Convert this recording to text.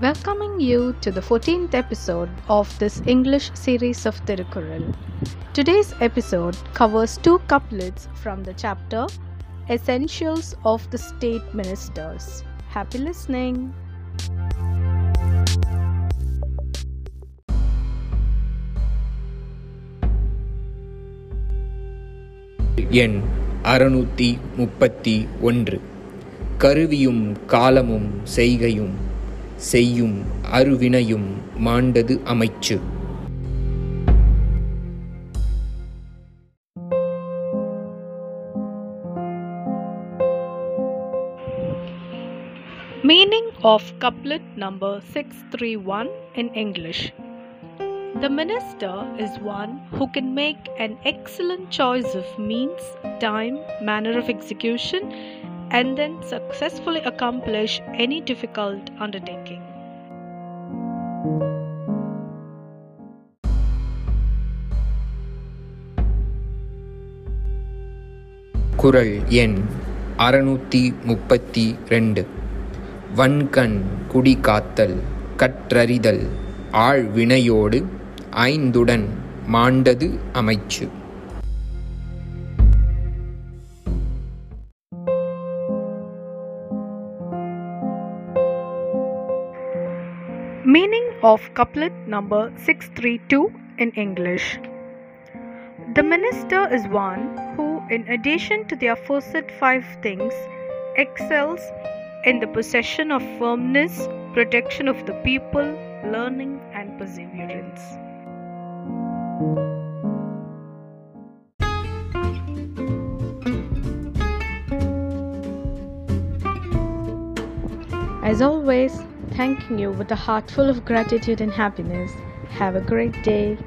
welcoming you to the 14th episode of this English series of Tirukkural. Today's episode covers two couplets from the chapter Essentials of the State Ministers. Happy listening! எண் அறுநூற்றி முப்பத்தி ஒன்று கருவியும் காலமும் செய்கையும் செய்யும் அருவினையும் மாண்டது அமைச்சு Meaning of couplet number 631 in English. The minister is one who can make an excellent choice of means, time, manner of execution, and then successfully accomplish any difficult undertaking. குரல் எண் அறுநூற்றி முப்பத்தி ரெண்டு வன்கண் குடி காத்தல் கற்றறிதல் ஆழ்வினையோடு ஐந்துடன் மாண்டது அமைச்சு Meaning of couplet number 632 in English. The minister is one who, in addition to the aforesaid five things, excels in the possession of firmness, protection of the people, learning, and perseverance. As always, thanking you with a heart full of gratitude and happiness. Have a great day.